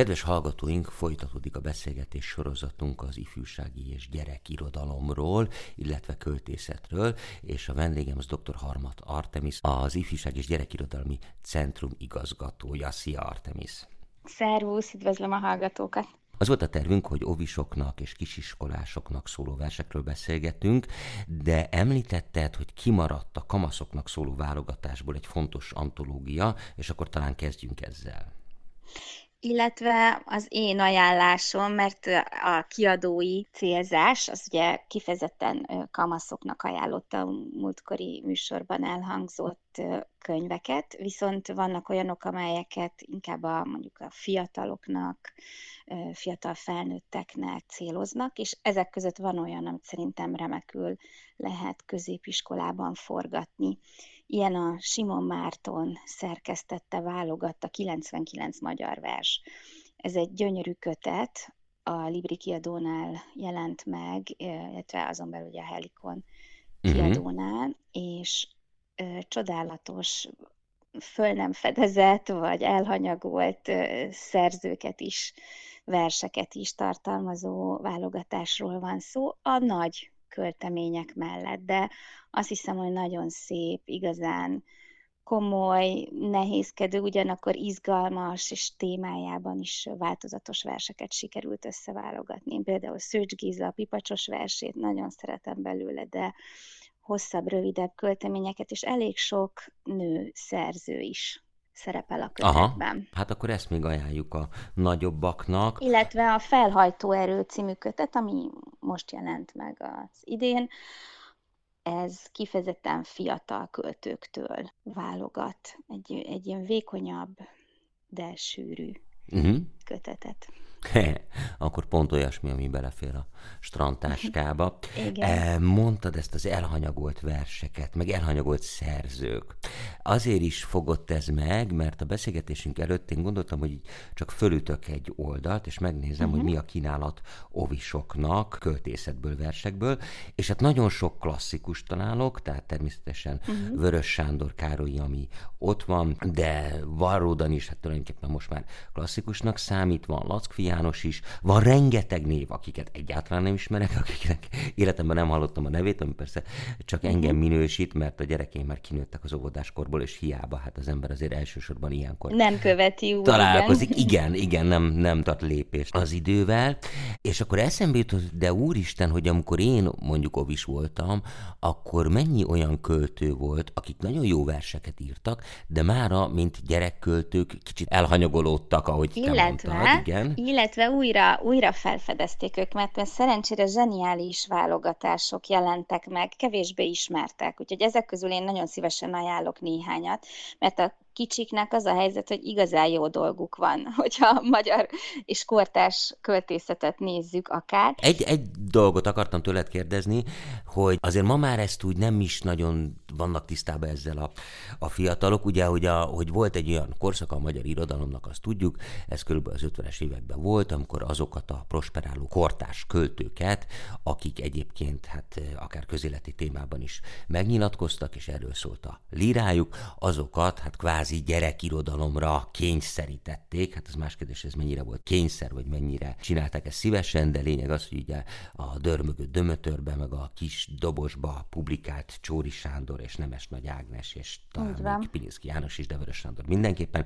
Kedves hallgatóink, folytatódik a beszélgetés sorozatunk az ifjúsági és gyerekirodalomról, illetve költészetről, és a vendégem az dr. Harmat Artemis, az Ifjúság és Gyerekirodalmi Centrum igazgatója. Szia Artemis! Szervusz, üdvözlöm a hallgatókat! Az volt a tervünk, hogy ovisoknak és kisiskolásoknak szóló versekről beszélgetünk, de említetted, hogy kimaradt a kamaszoknak szóló válogatásból egy fontos antológia, és akkor talán kezdjünk ezzel illetve az én ajánlásom, mert a kiadói célzás, az ugye kifejezetten kamaszoknak ajánlotta a múltkori műsorban elhangzott könyveket, viszont vannak olyanok, amelyeket inkább a, mondjuk a fiataloknak, fiatal felnőtteknek céloznak, és ezek között van olyan, amit szerintem remekül lehet középiskolában forgatni. Ilyen a Simon Márton szerkesztette, válogatta 99 magyar vers. Ez egy gyönyörű kötet, a Libri kiadónál jelent meg, illetve azon belül ugye a Helikon mhm. kiadónál, uh-huh. és csodálatos, föl nem fedezett, vagy elhanyagolt szerzőket is, verseket is tartalmazó válogatásról van szó, a nagy költemények mellett, de azt hiszem, hogy nagyon szép, igazán komoly, nehézkedő, ugyanakkor izgalmas és témájában is változatos verseket sikerült összeválogatni. Például Szőcs Géza a pipacsos versét nagyon szeretem belőle, de hosszabb, rövidebb költeményeket, és elég sok nő szerző is szerepel a kötetben. Aha, hát akkor ezt még ajánljuk a nagyobbaknak. Illetve a Felhajtó erő című kötet, ami most jelent meg az idén, ez kifejezetten fiatal költőktől válogat egy, egy ilyen vékonyabb, de sűrű uh-huh. kötetet. akkor pont olyasmi, ami belefér a strandtáskába. Igen. Mondtad ezt az elhanyagolt verseket, meg elhanyagolt szerzők. Azért is fogott ez meg, mert a beszélgetésünk előtt én gondoltam, hogy csak fölütök egy oldalt, és megnézem, uh-huh. hogy mhm. mi a kínálat ovisoknak, költészetből, versekből, és hát nagyon sok klasszikus találok, tehát természetesen uh-huh. Vörös Sándor Károly, ami ott van, de Varródan is, hát tulajdonképpen most már klasszikusnak számít, van Lackfi János is, van rengeteg név, akiket egyáltalán nem ismerek, akiknek életemben nem hallottam a nevét, ami persze csak engem mhm. minősít, mert a gyerekeim már kinőttek az óvodáskorból, és hiába, hát az ember azért elsősorban ilyenkor nem követi úgy, találkozik. Igen, igen, igen nem, nem tart lépést az idővel. És akkor eszembe jutott, de úristen, hogy amikor én mondjuk ovis voltam, akkor mennyi olyan költő volt, akik nagyon jó verseket írtak, de mára, mint gyerekköltők, kicsit elhanyagolódtak, ahogy illetve, te mondtad, igen. Illetve újra, újra felfedezték ők, mert, mert szerencsére zseniális válogatások jelentek meg, kevésbé ismertek, úgyhogy ezek közül én nagyon szívesen ajánlok néhányat, mert a kicsiknek az a helyzet, hogy igazán jó dolguk van, hogyha magyar és kortárs költészetet nézzük akár. Egy, egy dolgot akartam tőled kérdezni, hogy azért ma már ezt úgy nem is nagyon vannak tisztában ezzel a, a fiatalok, ugye, hogy, a, hogy volt egy olyan korszak a magyar irodalomnak, azt tudjuk, ez körülbelül az 50-es években volt, amikor azokat a prosperáló kortárs költőket, akik egyébként hát akár közéleti témában is megnyilatkoztak, és erről szólt a lírájuk, azokat hát kvázi gyerekirodalomra kényszerítették. Hát ez más kérdés, ez mennyire volt kényszer, vagy mennyire csinálták ezt szívesen, de lényeg az, hogy ugye a dörmögő dömötörbe, meg a kis dobosba publikált Csóri Sándor és Nemes Nagy Ágnes, és talán még Pilinszki János is, de Vörös Sándor mindenképpen.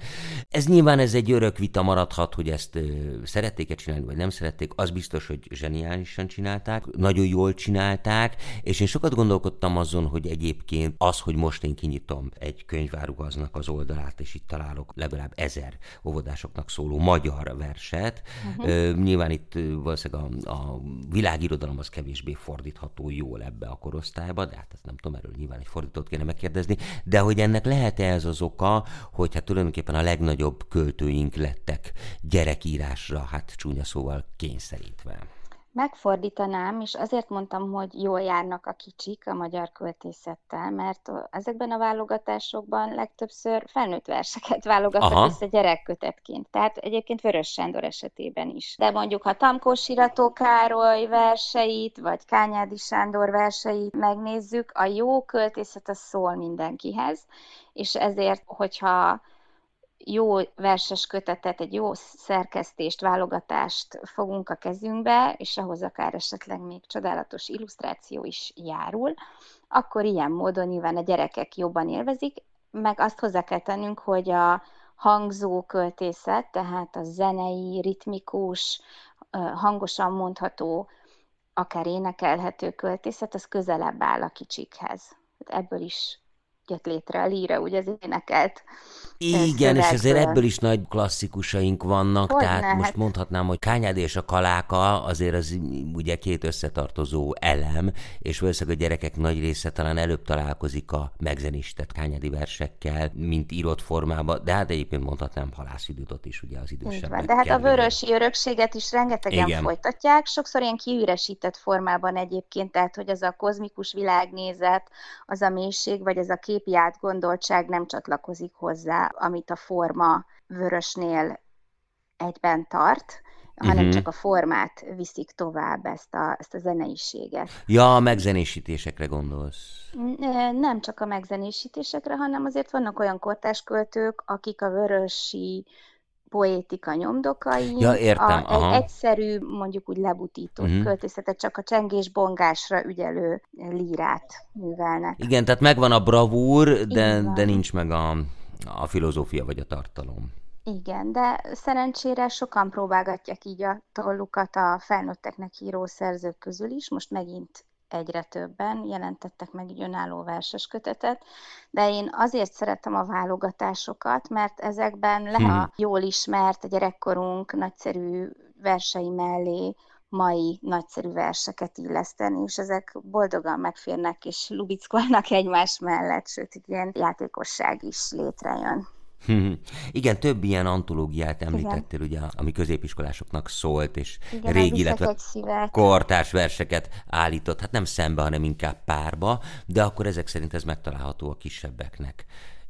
Ez nyilván ez egy örök vita maradhat, hogy ezt szerették-e csinálni, vagy nem szerették. Az biztos, hogy zseniálisan csinálták, nagyon jól csinálták, és én sokat gondolkodtam azon, hogy egyébként az, hogy most én kinyitom egy könyvárugaznak az oldal, oldalát, és itt találok legalább ezer óvodásoknak szóló magyar verset. Uh-huh. Nyilván itt valószínűleg a, a világirodalom az kevésbé fordítható jól ebbe a korosztályba, de hát ezt nem tudom, erről nyilván egy fordítót kéne megkérdezni, de hogy ennek lehet-e ez az oka, hogy hát tulajdonképpen a legnagyobb költőink lettek gyerekírásra, hát csúnya szóval kényszerítve. Megfordítanám, és azért mondtam, hogy jól járnak a kicsik a magyar költészettel, mert ezekben a válogatásokban legtöbbször felnőtt verseket válogatnak Aha. össze gyerekkötetként. Tehát egyébként Vörös Sándor esetében is. De mondjuk, ha Tamkó Sirató Károly verseit, vagy Kányádi Sándor verseit megnézzük, a jó költészet az szól mindenkihez, és ezért, hogyha jó verses kötetet, egy jó szerkesztést, válogatást fogunk a kezünkbe, és ahhoz akár esetleg még csodálatos illusztráció is járul, akkor ilyen módon nyilván a gyerekek jobban élvezik, meg azt hozzá kell tennünk, hogy a hangzó költészet, tehát a zenei, ritmikus, hangosan mondható, akár énekelhető költészet, az közelebb áll a kicsikhez. Ebből is jött létre a líra, ugye az énekelt igen, és ezért ebből is nagy klasszikusaink vannak, hogy tehát lehet? most mondhatnám, hogy Kányádi és a Kaláka azért az ugye két összetartozó elem, és valószínűleg a gyerekek nagy része talán előbb találkozik a megzenistett Kányádi versekkel, mint írott formában, de hát egyébként mondhatnám halászidőt is ugye az idősebbek. De hát a vörösi örökséget is rengetegen Igen. folytatják, sokszor ilyen kiüresített formában egyébként, tehát hogy az a kozmikus világnézet, az a mélység, vagy ez a képi átgondoltság nem csatlakozik hozzá amit a forma vörösnél egyben tart, hanem uh-huh. csak a formát viszik tovább, ezt a, ezt a zeneiséget. Ja, a megzenésítésekre gondolsz. Nem csak a megzenésítésekre, hanem azért vannak olyan kortás költők, akik a vörösi poétika nyomdokai, ja, értem, a, aha. egy egyszerű, mondjuk úgy lebutított uh-huh. költészetet, csak a csengés-bongásra ügyelő lírát művelnek. Igen, tehát megvan a bravúr, de, de nincs meg a, a filozófia vagy a tartalom. Igen, de szerencsére sokan próbálgatják így a tollukat a felnőtteknek író szerzők közül is. Most megint egyre többen jelentettek meg egy önálló verses kötetet, de én azért szeretem a válogatásokat, mert ezekben le hmm. a jól ismert a gyerekkorunk nagyszerű versei mellé mai nagyszerű verseket illeszteni, és ezek boldogan megférnek és lubickolnak egymás mellett, sőt, egy ilyen játékosság is létrejön. Igen, több ilyen antológiát említettél, Igen. ugye, ami középiskolásoknak szólt, és Igen, régi, illetve kortárs verseket állított, hát nem szembe, hanem inkább párba, de akkor ezek szerint ez megtalálható a kisebbeknek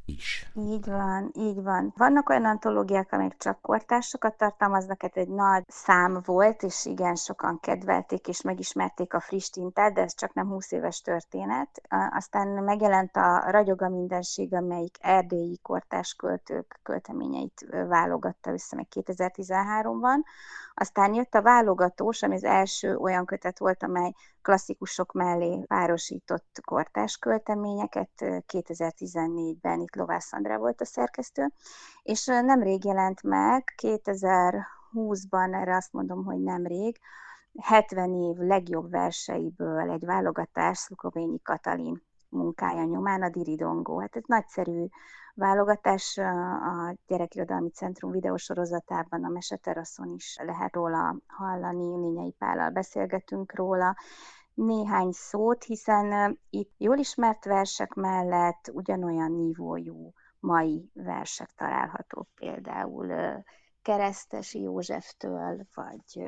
is. Így van, így van. Vannak olyan antológiák, amik csak kortársokat tartalmaznak, ez egy nagy szám volt, és igen, sokan kedvelték és megismerték a friss tintát, de ez csak nem 20 éves történet. Aztán megjelent a Ragyoga mindenség, amelyik erdélyi kortárs költők költeményeit válogatta össze meg 2013-ban. Aztán jött a válogatós, ami az első olyan kötet volt, amely klasszikusok mellé párosított kortás költeményeket. 2014-ben itt Lovász Andrá volt a szerkesztő, és nemrég jelent meg, 2020-ban, erre azt mondom, hogy nemrég, 70 év legjobb verseiből egy válogatás Szukovényi Katalin munkája nyomán a Diridongó. Hát ez nagyszerű válogatás a Gyerekirodalmi Centrum videósorozatában, a Meseteraszon is lehet róla hallani, Nényei Pállal beszélgetünk róla, néhány szót, hiszen itt jól ismert versek mellett ugyanolyan nívójú mai versek találhatók, például Keresztesi Józseftől, vagy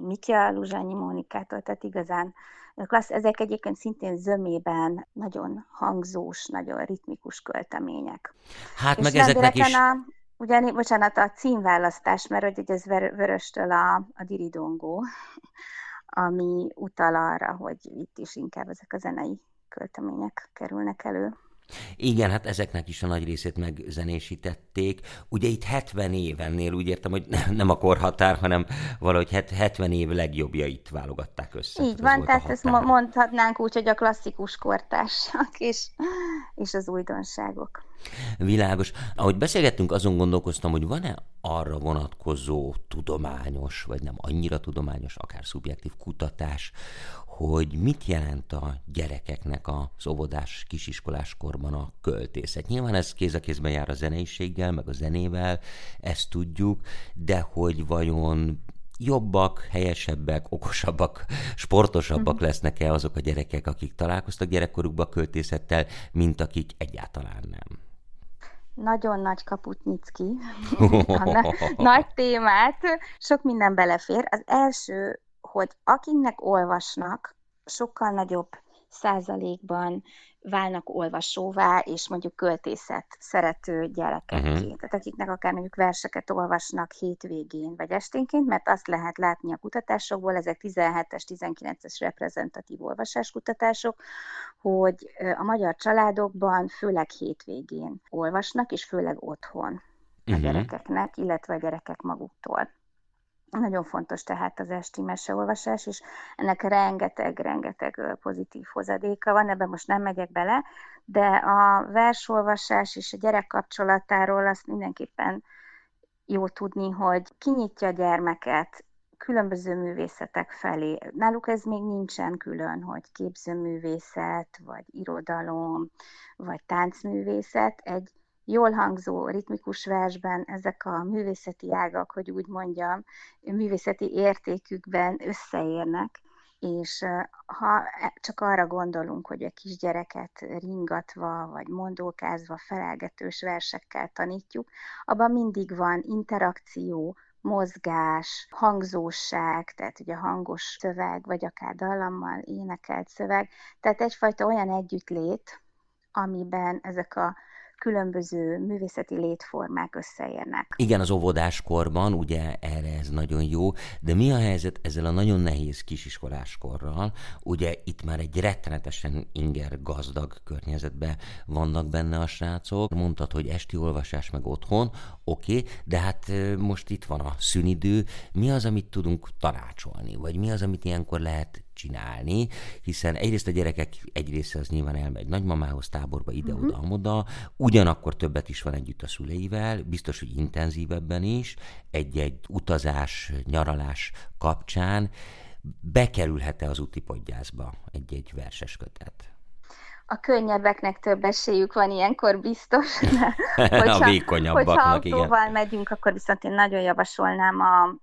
Mikja Luzsányi Mónikától, tehát igazán klassz, ezek egyébként szintén zömében nagyon hangzós, nagyon ritmikus költemények. Hát És meg ezeknek is... A, ugyan, bocsánat, a címválasztás, mert hogy ez vöröstől a, a diridongó, ami utal arra, hogy itt is inkább ezek a zenei költemények kerülnek elő. Igen, hát ezeknek is a nagy részét megzenésítették. Ugye itt 70 évennél úgy értem, hogy nem a korhatár, hanem valahogy 70 év legjobbjait válogatták össze. Így van, tehát ezt mondhatnánk úgy, hogy a klasszikus kortársak és, és az újdonságok. Világos. Ahogy beszélgettünk, azon gondolkoztam, hogy van-e arra vonatkozó tudományos, vagy nem annyira tudományos, akár szubjektív kutatás, hogy mit jelent a gyerekeknek az óvodás, kisiskolás korban a költészet. Nyilván ez kéz a kézben jár a zeneiséggel, meg a zenével, ezt tudjuk, de hogy vajon jobbak, helyesebbek, okosabbak, sportosabbak uh-huh. lesznek-e azok a gyerekek, akik találkoztak gyerekkorukban költészettel, mint akik egyáltalán nem? Nagyon nagy kaput nyitsz ki, nagy témát, sok minden belefér. Az első hogy akiknek olvasnak, sokkal nagyobb százalékban válnak olvasóvá, és mondjuk költészet szerető gyerekekké. Uh-huh. Tehát akiknek akár mondjuk verseket olvasnak hétvégén vagy esténként, mert azt lehet látni a kutatásokból, ezek 17-es, 19-es reprezentatív olvasáskutatások, hogy a magyar családokban főleg hétvégén olvasnak, és főleg otthon a uh-huh. gyerekeknek, illetve a gyerekek maguktól. Nagyon fontos tehát az esti meseolvasás, és ennek rengeteg-rengeteg pozitív hozadéka van, ebben most nem megyek bele, de a versolvasás és a gyerek kapcsolatáról azt mindenképpen jó tudni, hogy kinyitja a gyermeket különböző művészetek felé. Náluk ez még nincsen külön, hogy képzőművészet, vagy irodalom, vagy táncművészet. Egy jól hangzó ritmikus versben ezek a művészeti ágak, hogy úgy mondjam, művészeti értékükben összeérnek, és ha e, csak arra gondolunk, hogy a kisgyereket ringatva, vagy mondókázva, felelgetős versekkel tanítjuk, abban mindig van interakció, mozgás, hangzóság, tehát ugye hangos szöveg, vagy akár dallammal énekelt szöveg, tehát egyfajta olyan együttlét, amiben ezek a különböző művészeti létformák összeérnek. Igen, az óvodáskorban, ugye erre ez nagyon jó, de mi a helyzet ezzel a nagyon nehéz kisiskoláskorral? Ugye itt már egy rettenetesen inger gazdag környezetben vannak benne a srácok. Mondtad, hogy esti olvasás meg otthon, oké, okay, de hát most itt van a szünidő. Mi az, amit tudunk tanácsolni? Vagy mi az, amit ilyenkor lehet csinálni, hiszen egyrészt a gyerekek egy része az nyilván elmegy nagymamához, táborba, ide-oda, uh-huh. amoda, ugyanakkor többet is van együtt a szüleivel, biztos, hogy intenzívebben is, egy-egy utazás, nyaralás kapcsán bekerülhet-e az utipodgyászba egy-egy verses kötet? a könnyebbeknek több esélyük van ilyenkor biztos. hogyha, a vékonyabbaknak, hogyha autóval igen. megyünk, akkor viszont én nagyon javasolnám a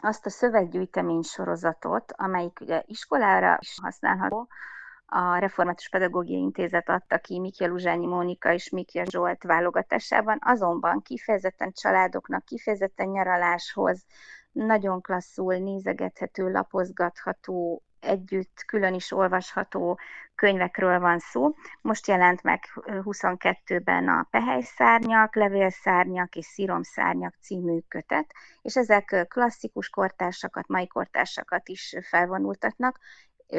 azt a szöveggyűjtemény sorozatot, amelyik ugye iskolára is használható, a Református Pedagógiai Intézet adta ki Mikja Luzsányi Mónika és Mikja Zsolt válogatásában, azonban kifejezetten családoknak, kifejezetten nyaraláshoz nagyon klasszul nézegethető, lapozgatható, együtt külön is olvasható könyvekről van szó. Most jelent meg 22-ben a Pehelyszárnyak, Levélszárnyak és Szíromszárnyak című kötet, és ezek klasszikus kortársakat, mai kortársakat is felvonultatnak,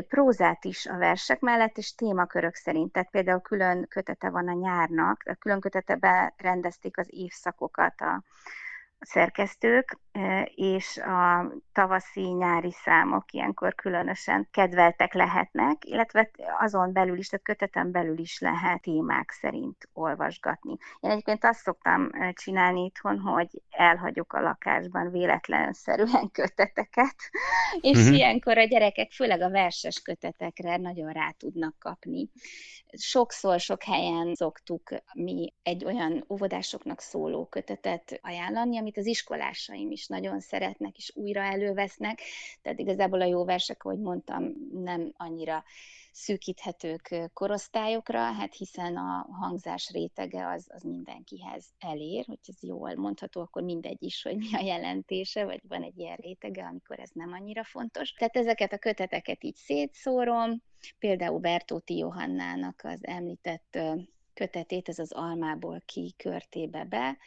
prózát is a versek mellett, és témakörök szerint. Tehát például külön kötete van a nyárnak, a külön kötetebe rendezték az évszakokat a, szerkesztők, és a tavaszi-nyári számok ilyenkor különösen kedveltek lehetnek, illetve azon belül is, tehát köteten belül is lehet témák szerint olvasgatni. Én egyébként azt szoktam csinálni itthon, hogy elhagyok a lakásban véletlenszerűen köteteket, és uh-huh. ilyenkor a gyerekek főleg a verses kötetekre nagyon rá tudnak kapni. Sokszor, sok helyen szoktuk mi egy olyan óvodásoknak szóló kötetet ajánlani, amit az iskolásaim is nagyon szeretnek, és újra elővesznek. Tehát igazából a jó versek, ahogy mondtam, nem annyira szűkíthetők korosztályokra, hát hiszen a hangzás rétege az, az mindenkihez elér, hogy ez jól mondható, akkor mindegy is, hogy mi a jelentése, vagy van egy ilyen rétege, amikor ez nem annyira fontos. Tehát ezeket a köteteket így szétszórom, például Bertóti Johannának az említett kötetét, ez az almából ki körtébe be,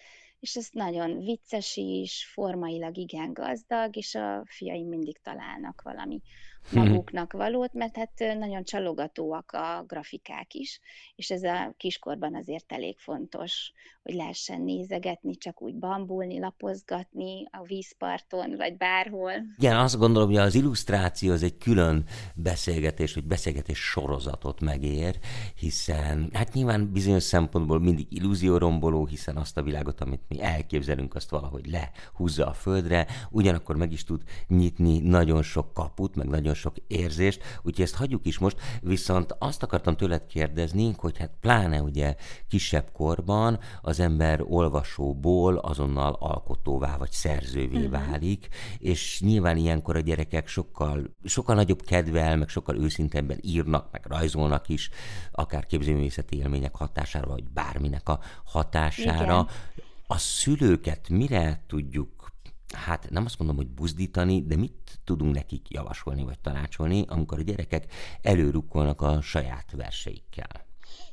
és ez nagyon vicces is, formailag igen gazdag, és a fiaim mindig találnak valami. Maguknak valót, mert hát nagyon csalogatóak a grafikák is, és ez a kiskorban azért elég fontos, hogy lehessen nézegetni, csak úgy bambulni, lapozgatni a vízparton, vagy bárhol. Igen, azt gondolom, hogy az illusztráció az egy külön beszélgetés, vagy beszélgetés sorozatot megér, hiszen hát nyilván bizonyos szempontból mindig illúzióromboló, hiszen azt a világot, amit mi elképzelünk, azt valahogy lehúzza a földre, ugyanakkor meg is tud nyitni nagyon sok kaput, meg nagyon sok érzést, úgyhogy ezt hagyjuk is most, viszont azt akartam tőled kérdezni, hogy hát pláne ugye kisebb korban az ember olvasóból azonnal alkotóvá vagy szerzővé uh-huh. válik, és nyilván ilyenkor a gyerekek sokkal, sokkal nagyobb kedvel, meg sokkal őszintebben írnak, meg rajzolnak is, akár képzőművészeti élmények hatására, vagy bárminek a hatására. Igen. A szülőket mire tudjuk hát nem azt mondom, hogy buzdítani, de mit tudunk nekik javasolni vagy tanácsolni, amikor a gyerekek előrukkolnak a saját verseikkel?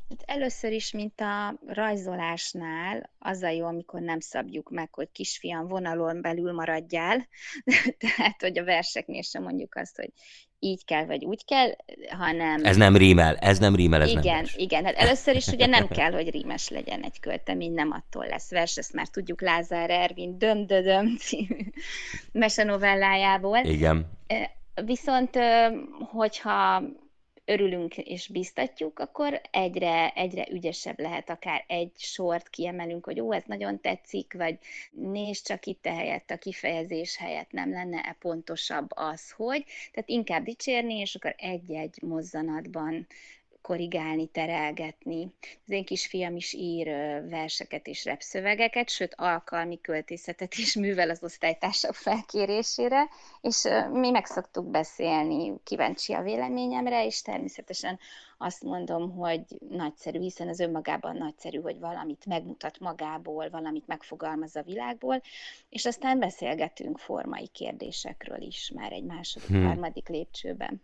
Hát először is, mint a rajzolásnál, az a jó, amikor nem szabjuk meg, hogy kisfiam vonalon belül maradjál, tehát, hogy a verseknél sem mondjuk azt, hogy így kell, vagy úgy kell, hanem... Ez nem rímel, ez nem rímel, ez igen, nem vers. Igen, hát először is ugye nem kell, hogy rímes legyen egy költemény, nem attól lesz vers, ezt már tudjuk Lázár Ervin Döm-dödöm című mesenovellájából. Igen. Viszont, hogyha örülünk és biztatjuk, akkor egyre, egyre ügyesebb lehet, akár egy sort kiemelünk, hogy ó, ez nagyon tetszik, vagy nézd csak itt helyett, a kifejezés helyett nem lenne-e pontosabb az, hogy, tehát inkább dicsérni, és akkor egy-egy mozzanatban korrigálni, terelgetni. Az én kisfiam is ír verseket és repszövegeket, sőt alkalmi költészetet is művel az osztálytársak felkérésére, és mi meg szoktuk beszélni, kíváncsi a véleményemre, és természetesen azt mondom, hogy nagyszerű, hiszen az önmagában nagyszerű, hogy valamit megmutat magából, valamit megfogalmaz a világból, és aztán beszélgetünk formai kérdésekről is már egy második, hmm. harmadik lépcsőben.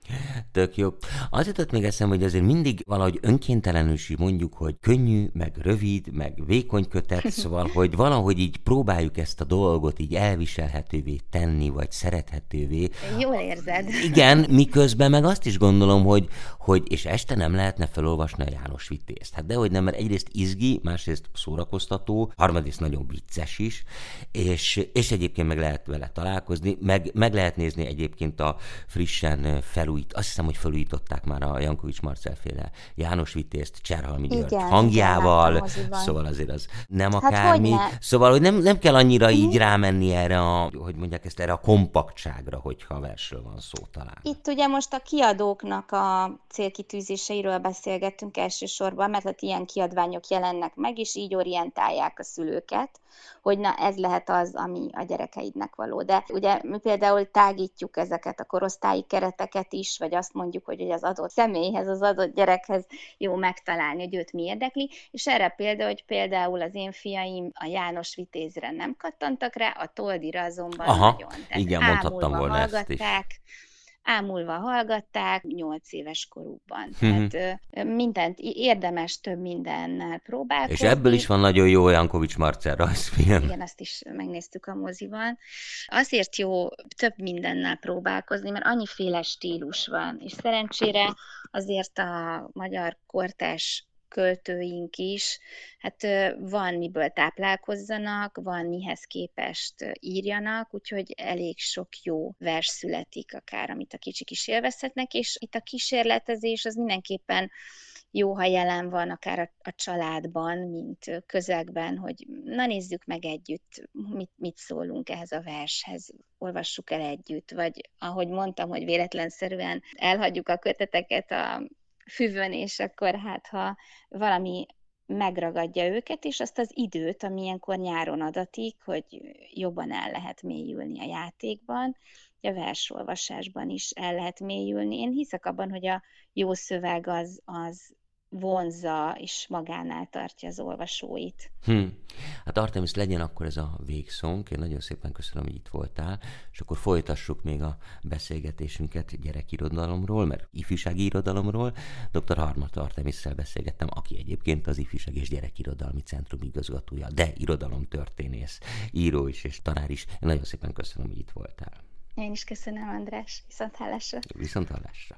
Tök jó. Az jutott még eszem, hogy azért mindig valahogy önkéntelenül is mondjuk, hogy könnyű, meg rövid, meg vékony kötet, szóval, hogy valahogy így próbáljuk ezt a dolgot így elviselhetővé tenni, vagy szerethetővé. Jól érzed. Igen, miközben meg azt is gondolom, hogy, hogy és este nem lehetne felolvasni a János Vitézt. Hát dehogy nem, mert egyrészt izgi, másrészt szórakoztató, harmadrészt nagyon vicces is, és, és egyébként meg lehet vele találkozni, meg, meg lehet nézni egyébként a frissen felújít, azt hiszem, hogy felújították már a Jankovics Marcel féle János Vitézt, Cserhalmi György igen, hangjával, igen, szóval azért az nem hát akármi. Hogy szóval, hogy nem, nem kell annyira mm. így rámenni erre a, hogy mondják ezt, erre a kompaktságra, hogyha versről van szó talán. Itt ugye most a kiadóknak a célkitűzései eredményeiről beszélgettünk elsősorban, mert hát ilyen kiadványok jelennek meg, és így orientálják a szülőket, hogy na ez lehet az, ami a gyerekeidnek való. De ugye mi például tágítjuk ezeket a korosztályi kereteket is, vagy azt mondjuk, hogy az adott személyhez, az adott gyerekhez jó megtalálni, hogy őt mi érdekli, és erre példa, hogy például az én fiaim a János Vitézre nem kattantak rá, a Toldira azonban Aha, nagyon. Tehát igen, mondhattam volna ezt is ámulva hallgatták nyolc éves korukban. Mhm. Tehát mindent, érdemes több mindennel próbálkozni. És ebből is van nagyon jó Jankovics Marcel rajzfilm. Igen, azt is megnéztük a moziban. Azért jó több mindennel próbálkozni, mert annyiféle stílus van, és szerencsére azért a magyar kortás költőink is, hát van miből táplálkozzanak, van mihez képest írjanak, úgyhogy elég sok jó vers születik akár, amit a kicsik is élvezhetnek, és itt a kísérletezés az mindenképpen jó, ha jelen van akár a, a családban, mint közegben, hogy na nézzük meg együtt, mit, mit szólunk ehhez a vershez, olvassuk el együtt, vagy ahogy mondtam, hogy véletlenszerűen elhagyjuk a köteteket a füvön, és akkor hát ha valami megragadja őket, és azt az időt, ami ilyenkor nyáron adatik, hogy jobban el lehet mélyülni a játékban, a versolvasásban is el lehet mélyülni. Én hiszek abban, hogy a jó szöveg az, az vonzza és magánál tartja az olvasóit. Hm. Hát Artemis, legyen akkor ez a végszónk. Én nagyon szépen köszönöm, hogy itt voltál, és akkor folytassuk még a beszélgetésünket gyerekirodalomról, mert ifjúsági irodalomról. Dr. Harmat Artemisszel beszélgettem, aki egyébként az Ifjúság és Gyerekirodalmi Centrum igazgatója, de irodalomtörténész, író is és tanár is. Én nagyon szépen köszönöm, hogy itt voltál. Én is köszönöm, András. Viszont hallásra. Viszont hallásra.